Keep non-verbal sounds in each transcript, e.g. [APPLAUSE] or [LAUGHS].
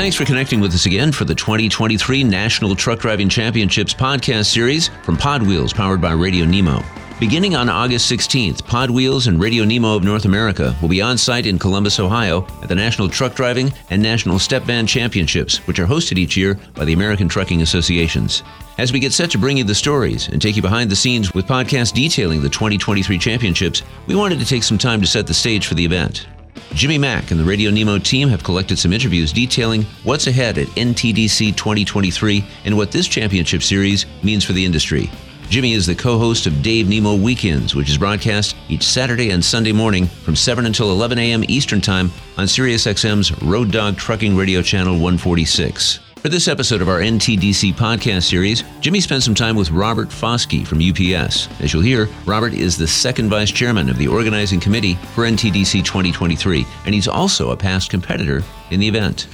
Thanks for connecting with us again for the 2023 National Truck Driving Championships podcast series from Pod Wheels, powered by Radio Nemo. Beginning on August 16th, Pod Wheels and Radio Nemo of North America will be on site in Columbus, Ohio at the National Truck Driving and National Step Van Championships, which are hosted each year by the American Trucking Associations. As we get set to bring you the stories and take you behind the scenes with podcasts detailing the 2023 championships, we wanted to take some time to set the stage for the event. Jimmy Mack and the Radio Nemo team have collected some interviews detailing what's ahead at NTDC 2023 and what this championship series means for the industry. Jimmy is the co host of Dave Nemo Weekends, which is broadcast each Saturday and Sunday morning from 7 until 11 a.m. Eastern Time on SiriusXM's Road Dog Trucking Radio Channel 146. For this episode of our NTDC podcast series, Jimmy spent some time with Robert Foskey from UPS. As you'll hear, Robert is the second vice chairman of the organizing committee for NTDC 2023, and he's also a past competitor in the event.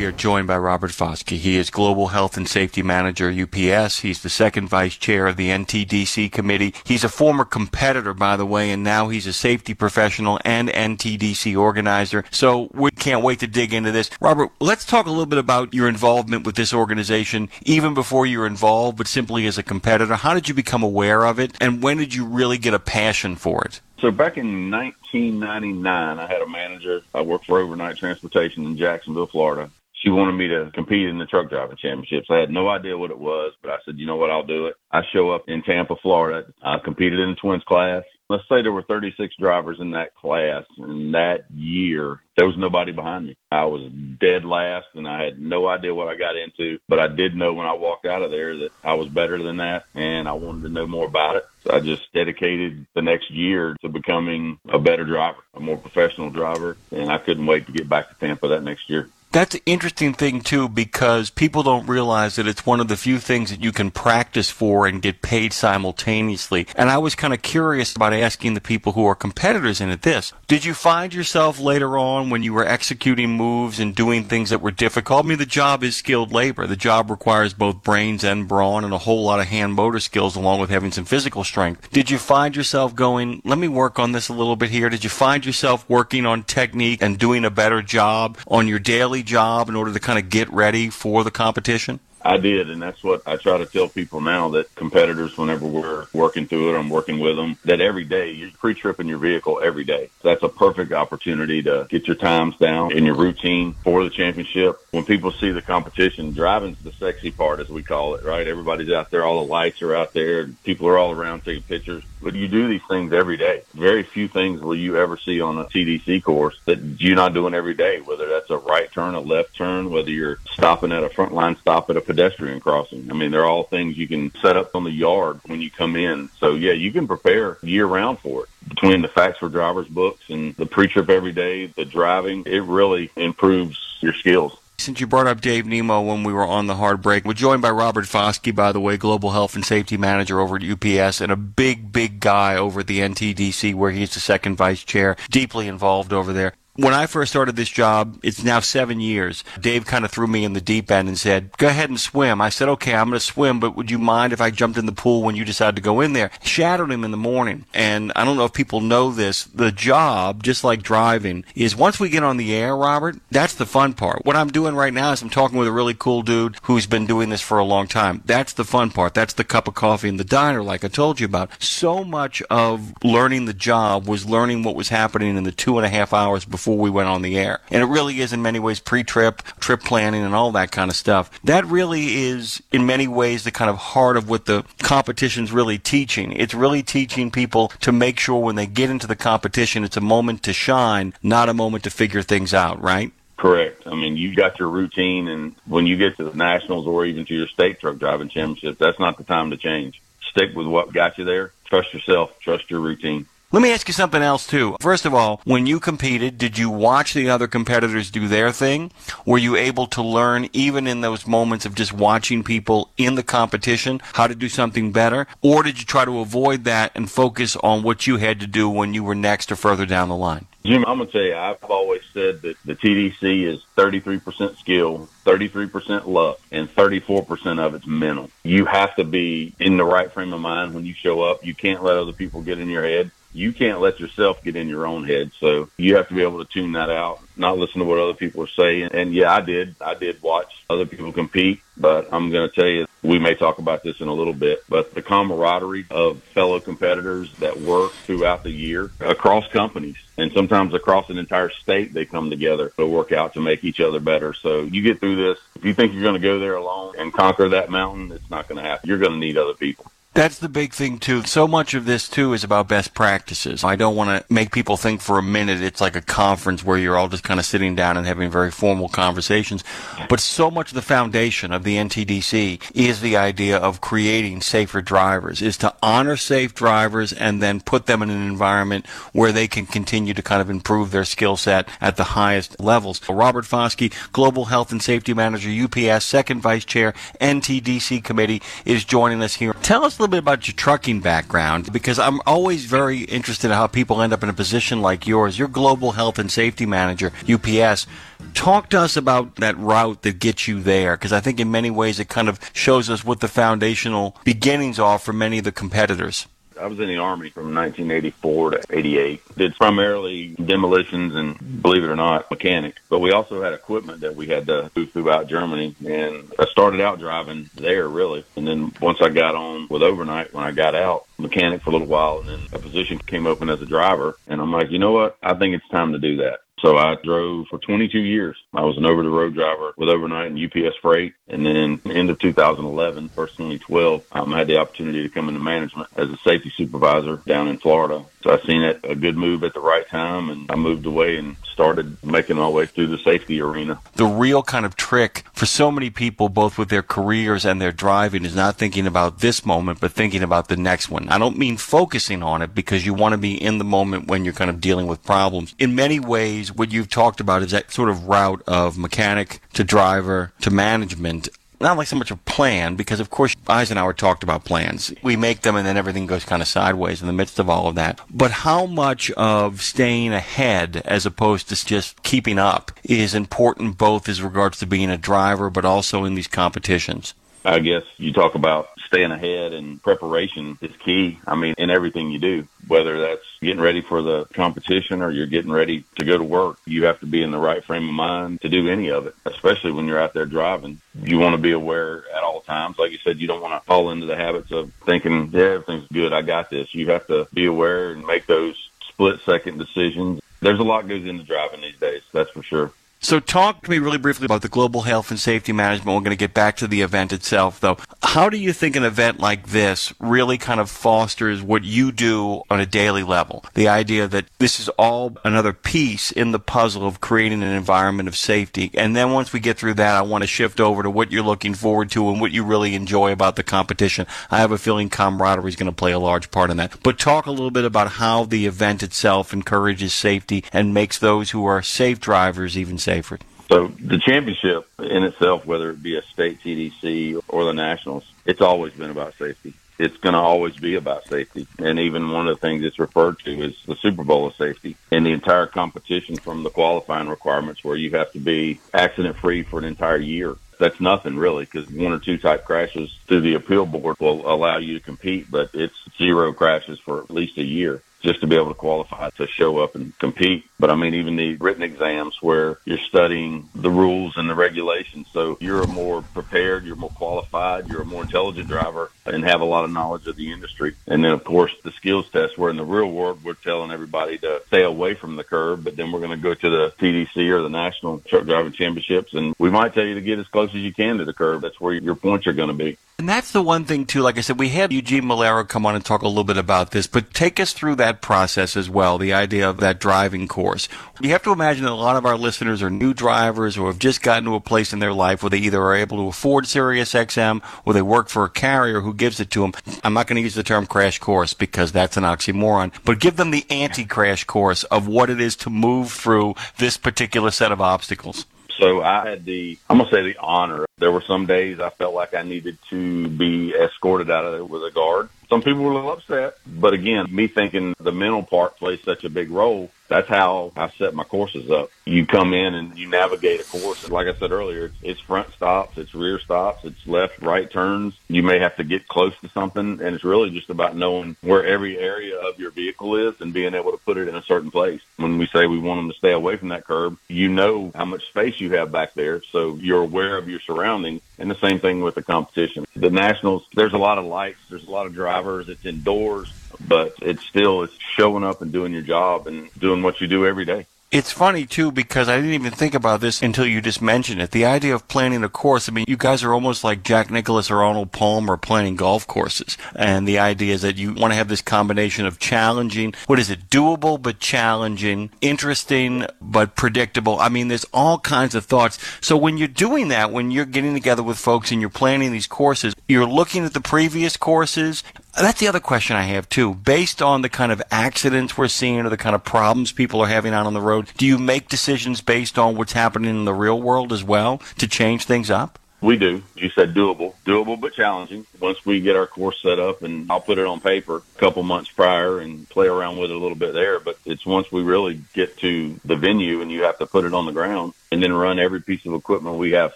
We are joined by Robert Foskey. He is Global Health and Safety Manager UPS. He's the second vice chair of the NTDC committee. He's a former competitor, by the way, and now he's a safety professional and NTDC organizer. So we can't wait to dig into this. Robert, let's talk a little bit about your involvement with this organization, even before you were involved, but simply as a competitor. How did you become aware of it, and when did you really get a passion for it? So back in 1999, I had a manager. I worked for Overnite Transportation in Jacksonville, Florida she wanted me to compete in the truck driving championships. I had no idea what it was, but I said, you know what, I'll do it. I show up in Tampa, Florida. I competed in the twins class. Let's say there were 36 drivers in that class. And that year, there was nobody behind me. I was dead last and I had no idea what I got into, but I did know when I walked out of there that I was better than that and I wanted to know more about it. So I just dedicated the next year to becoming a better driver, a more professional driver. And I couldn't wait to get back to Tampa that next year. That's an interesting thing too because people don't realize that it's one of the few things that you can practice for and get paid simultaneously. And I was kind of curious about asking the people who are competitors in it this. Did you find yourself later on when you were executing moves and doing things that were difficult? I mean, the job is skilled labor. The job requires both brains and brawn and a whole lot of hand motor skills along with having some physical strength. Did you find yourself going, let me work on this a little bit here? Did you find yourself working on technique and doing a better job on your daily job in order to kind of get ready for the competition? I did, and that's what I try to tell people now that competitors, whenever we're working through it, I'm working with them, that every day you're pre-tripping your vehicle every day. That's a perfect opportunity to get your times down in your routine for the championship. When people see the competition, driving's the sexy part, as we call it, right? Everybody's out there, all the lights are out there, and people are all around taking pictures. But you do these things every day. Very few things will you ever see on a TDC course that you're not doing every day, whether that's a right turn, a left turn, whether you're stopping at a front line stop at a pedestrian crossing. I mean, they're all things you can set up on the yard when you come in. So yeah, you can prepare year round for it. Between the facts for drivers books and the pre-trip every day, the driving, it really improves your skills. Since you brought up Dave Nemo when we were on the hard break, we're joined by Robert Foskey, by the way, Global Health and Safety Manager over at UPS, and a big, big guy over at the NTDC, where he's the second vice chair, deeply involved over there when I first started this job, it's now seven years. Dave kind of threw me in the deep end and said, go ahead and swim. I said, okay, I'm going to swim, but would you mind if I jumped in the pool when you decided to go in there? Shadowed him in the morning. And I don't know if people know this. The job, just like driving, is once we get on the air, Robert, that's the fun part. What I'm doing right now is I'm talking with a really cool dude who's been doing this for a long time. That's the fun part. That's the cup of coffee in the diner, like I told you about. So much of learning the job was learning what was happening in the two and a half hours before before we went on the air. And it really is in many ways pre-trip, trip planning and all that kind of stuff. That really is in many ways the kind of heart of what the competition's really teaching. It's really teaching people to make sure when they get into the competition, it's a moment to shine, not a moment to figure things out, right? Correct. I mean, you got your routine, and when you get to the nationals or even to your state truck driving championships, that's not the time to change. Stick with what got you there. Trust yourself. Trust your routine. Let me ask you something else too. First of all, when you competed, did you watch the other competitors do their thing? Were you able to learn even in those moments of just watching people in the competition how to do something better? Or did you try to avoid that and focus on what you had to do when you were next or further down the line? Jim, I'm gonna tell you, I've always said that the TDC is 33% skill, 33% luck, and 34% of it's mental. You have to be in the right frame of mind when you show up. You can't let other people get in your head. You can't let yourself get in your own head. So you have to be able to tune that out, not listen to what other people are saying. And yeah, I did. I did watch other people compete, but I'm going to tell you, we may talk about this in a little bit, but the camaraderie of fellow competitors that work throughout the year across companies and sometimes across an entire state, they come together to work out to make each other better. So you get through this. If you think you're going to go there alone and conquer that mountain, it's not going to happen. You're going to need other people. That's the big thing too. So much of this too is about best practices. I don't want to make people think for a minute it's like a conference where you're all just kind of sitting down and having very formal conversations. But so much of the foundation of the NTDC is the idea of creating safer drivers, is to honor safe drivers and then put them in an environment where they can continue to kind of improve their skill set at the highest levels. Robert Foskey, Global Health and Safety Manager, UPS, Second Vice Chair, NTDC Committee, is joining us here. Tell us a little bit about your trucking background because I'm always very interested in how people end up in a position like yours. You're Global Health and Safety Manager, UPS. Talk to us about that route that gets you there because I think in many ways it kind of shows us what the foundational beginnings are for many of the competitors. I was in the Army from 1984 to 88. Did primarily demolitions and, believe it or not, mechanic. But we also had equipment that we had to move throughout Germany. And I started out driving there, really. And then once I got on with Overnite, when I got out, mechanic for a little while, and then a position came open as a driver. And I'm like, you know what? I think it's time to do that. So I drove for 22 years. I was an over the road driver with Overnite and UPS freight. And then end of 2011, first 2012, um, I had the opportunity to come into management as a safety supervisor down in Florida. So I seen it a good move at the right time and I moved away and started making my way through the safety arena. The real kind of trick for so many people, both with their careers and their driving, is not thinking about this moment, but thinking about the next one. I don't mean focusing on it because you want to be in the moment when you're kind of dealing with problems. In many ways, what you've talked about is that sort of route of mechanic to driver to management not like so much a plan, because of course Eisenhower talked about plans. We make them and then everything goes kind of sideways in the midst of all of that. But how much of staying ahead as opposed to just keeping up is important both as regards to being a driver, but also in these competitions? I guess you talk about staying ahead and preparation is key. I mean, in everything you do, whether that's getting ready for the competition or you're getting ready to go to work, you have to be in the right frame of mind to do any of it, especially when you're out there driving. You want to be aware at all times. Like you said, you don't want to fall into the habits of thinking, yeah, everything's good. I got this. You have to be aware and make those split second decisions. There's a lot goes into driving these days. That's for sure. So, talk to me really briefly about the global health and safety management. We're going to get back to the event itself, though. How do you think an event like this really kind of fosters what you do on a daily level? The idea that this is all another piece in the puzzle of creating an environment of safety. And then once we get through that, I want to shift over to what you're looking forward to and what you really enjoy about the competition. I have a feeling camaraderie is going to play a large part in that. But talk a little bit about how the event itself encourages safety and makes those who are safe drivers even safer safer? So the championship in itself, whether it be a state TDC or the nationals, it's always been about safety. It's going to always be about safety. And even one of the things it's referred to is the Super Bowl of safety. And the entire competition from the qualifying requirements where you have to be accident free for an entire year. That's nothing really because one or two type crashes through the appeal board will allow you to compete, but it's zero crashes for at least a year just to be able to qualify to show up and compete. But I mean, even the written exams where you're studying the rules and the regulations. So you're more prepared, you're more qualified, you're a more intelligent driver and have a lot of knowledge of the industry. And then of course the skills test where in the real world, we're telling everybody to stay away from the curb, but then we're going to go to the TDC or the national truck driving championships. And we might tell you to get as close as you can to the curb. That's where your points are going to be. And that's the one thing too. Like I said, we had Eugene Malero come on and talk a little bit about this, but take us through that process as well. The idea of that driving course. You have to imagine that a lot of our listeners are new drivers or have just gotten to a place in their life where they either are able to afford Sirius XM or they work for a carrier who gives it to them. I'm not going to use the term crash course because that's an oxymoron, but give them the anti-crash course of what it is to move through this particular set of obstacles. So I had the, I'm going to say the honor. There were some days I felt like I needed to be escorted out of there with a guard. Some people were a little upset, but again, me thinking the mental part plays such a big role. That's how I set my courses up. You come in and you navigate a course. Like I said earlier, it's front stops, it's rear stops, it's left, right turns. You may have to get close to something, and it's really just about knowing where every area of your vehicle is and being able to put it in a certain place. When we say we want them to stay away from that curb, you know how much space you have back there, so you're aware of your surroundings. And the same thing with the competition. The nationals, there's a lot of lights, there's a lot of drivers, it's indoors but it's still it's showing up and doing your job and doing what you do every day. It's funny too because I didn't even think about this until you just mentioned it. The idea of planning a course. I mean, you guys are almost like Jack Nicklaus or Arnold Palmer planning golf courses. And the idea is that you want to have this combination of challenging, what is it, doable but challenging, interesting but predictable. I mean, there's all kinds of thoughts. So when you're doing that, when you're getting together with folks and you're planning these courses, you're looking at the previous courses that's the other question I have too. Based on the kind of accidents we're seeing or the kind of problems people are having out on the road, do you make decisions based on what's happening in the real world as well to change things up? We do. You said doable, doable but challenging. Once we get our course set up, and I'll put it on paper a couple months prior and play around with it a little bit there. But it's once we really get to the venue and you have to put it on the ground and then run every piece of equipment we have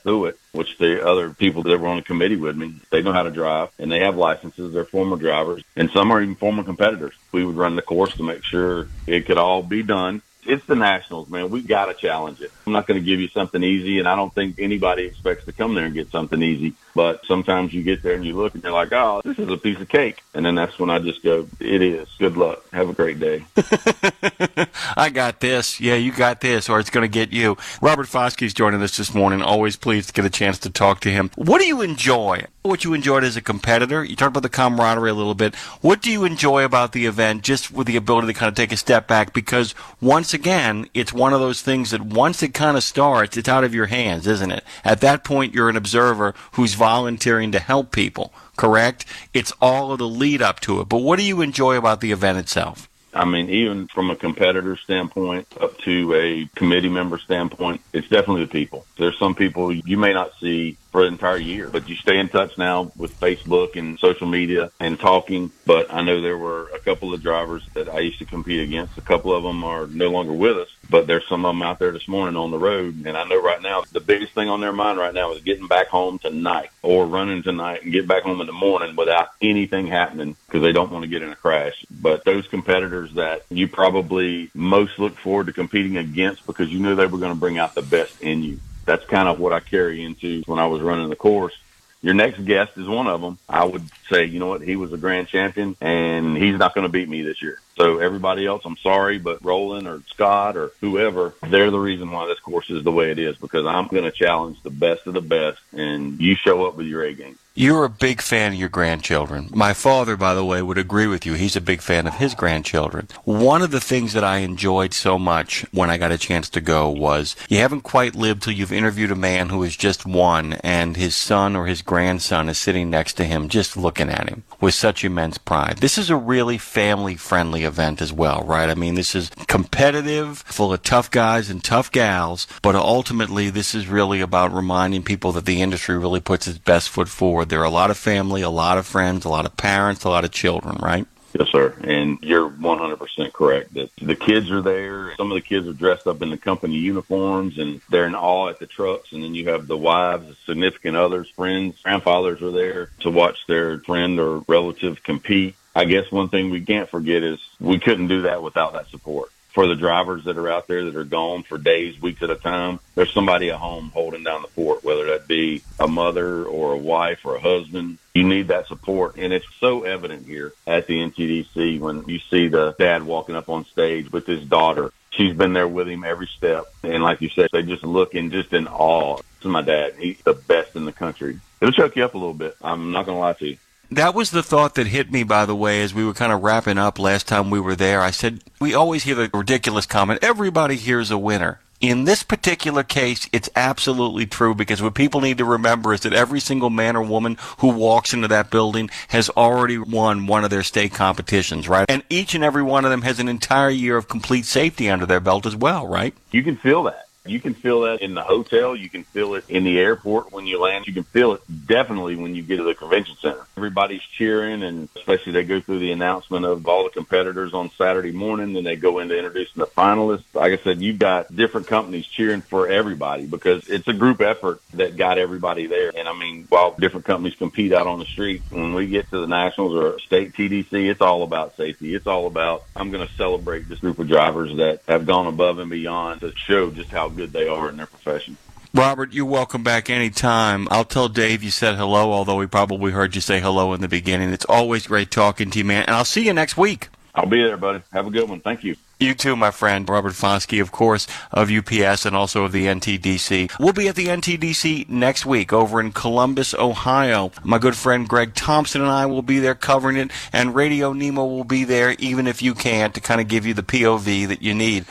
through it. Which the other people that were on the committee with me, they know how to drive and they have licenses. They're former drivers, and some are even former competitors. We would run the course to make sure it could all be done it's the Nationals, man. We got to challenge it. I'm not going to give you something easy, and I don't think anybody expects to come there and get something easy. But sometimes you get there and you look and you're like, oh, this is a piece of cake. And then that's when I just go, it is. Good luck. Have a great day. [LAUGHS] I got this. Yeah, you got this, or it's going to get you. Robert Foskey's joining us this morning. Always pleased to get a chance to talk to him. What do you enjoy? What you enjoyed as a competitor? You talked about the camaraderie a little bit. What do you enjoy about the event, just with the ability to kind of take a step back? Because once again, it's one of those things that once it kind of starts, it's out of your hands, isn't it? At that point, you're an observer who's volunteering to help people, correct? It's all of the lead up to it. But what do you enjoy about the event itself? I mean, even from a competitor standpoint up to a committee member standpoint, it's definitely the people. There's some people you may not see for an entire year. But you stay in touch now with Facebook and social media and talking. But I know there were a couple of drivers that I used to compete against. A couple of them are no longer with us, but there's some of them out there this morning on the road. And I know right now the biggest thing on their mind right now is getting back home tonight or running tonight and get back home in the morning without anything happening because they don't want to get in a crash. But those competitors that you probably most look forward to competing against because you knew they were going to bring out the best in you that's kind of what I carry into when I was running the course. Your next guest is one of them. I would say, you know what, he was a grand champion and he's not going to beat me this year. So everybody else, I'm sorry, but Roland or Scott or whoever, they're the reason why this course is the way it is because I'm going to challenge the best of the best and you show up with your A game. You're a big fan of your grandchildren. My father, by the way, would agree with you. He's a big fan of his grandchildren. One of the things that I enjoyed so much when I got a chance to go was you haven't quite lived till you've interviewed a man who is just one and his son or his grandson is sitting next to him just looking at him with such immense pride. This is a really family friendly event as well, right? I mean, this is competitive, full of tough guys and tough gals, but ultimately this is really about reminding people that the industry really puts its best foot forward there are a lot of family, a lot of friends, a lot of parents, a lot of children, right? Yes, sir. And you're 100% correct that the kids are there. Some of the kids are dressed up in the company uniforms and they're in awe at the trucks. And then you have the wives, the significant others, friends, grandfathers are there to watch their friend or relative compete. I guess one thing we can't forget is we couldn't do that without that support for the drivers that are out there that are gone for days, weeks at a time, there's somebody at home holding down the fort, whether that be a mother or a wife or a husband. You need that support. And it's so evident here at the NTDC when you see the dad walking up on stage with his daughter. She's been there with him every step. And like you said, they just look in just in awe. This is my dad. He's the best in the country. It'll choke you up a little bit. I'm not going to lie to you. That was the thought that hit me, by the way, as we were kind of wrapping up last time we were there. I said, we always hear the ridiculous comment, everybody here's a winner. In this particular case, it's absolutely true because what people need to remember is that every single man or woman who walks into that building has already won one of their state competitions, right? And each and every one of them has an entire year of complete safety under their belt as well, right? You can feel that You can feel that in the hotel. You can feel it in the airport when you land. You can feel it definitely when you get to the convention center. Everybody's cheering, and especially they go through the announcement of all the competitors on Saturday morning. Then they go into introducing the finalists. Like I said, you've got different companies cheering for everybody because it's a group effort that got everybody there. And I mean, while different companies compete out on the street, when we get to the nationals or state TDC, it's all about safety. It's all about I'm going to celebrate this group of drivers that have gone above and beyond to show just how good they are in their profession. Robert, you're welcome back anytime. I'll tell Dave you said hello, although he probably heard you say hello in the beginning. It's always great talking to you, man. And I'll see you next week. I'll be there, buddy. Have a good one. Thank you. You too, my friend. Robert Foskey, of course, of UPS and also of the NTDC. We'll be at the NTDC next week over in Columbus, Ohio. My good friend Greg Thompson and I will be there covering it, and Radio Nemo will be there, even if you can't, to kind of give you the POV that you need.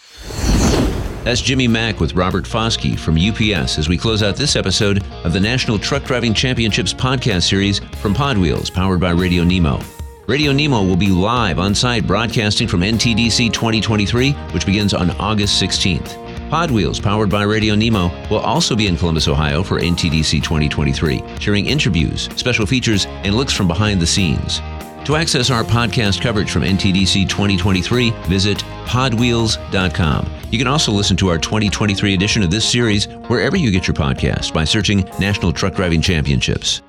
That's Jimmy Mack with Robert Foskey from UPS as we close out this episode of the National Truck Driving Championships podcast series from Pod Wheels, powered by Radio Nemo. Radio Nemo will be live on site broadcasting from NTDC 2023, which begins on August 16th. Pod Wheels, powered by Radio Nemo, will also be in Columbus, Ohio for NTDC 2023, sharing interviews, special features, and looks from behind the scenes. To access our podcast coverage from NTDC 2023, visit podwheels.com. You can also listen to our 2023 edition of this series wherever you get your podcast by searching National Truck Driving Championships.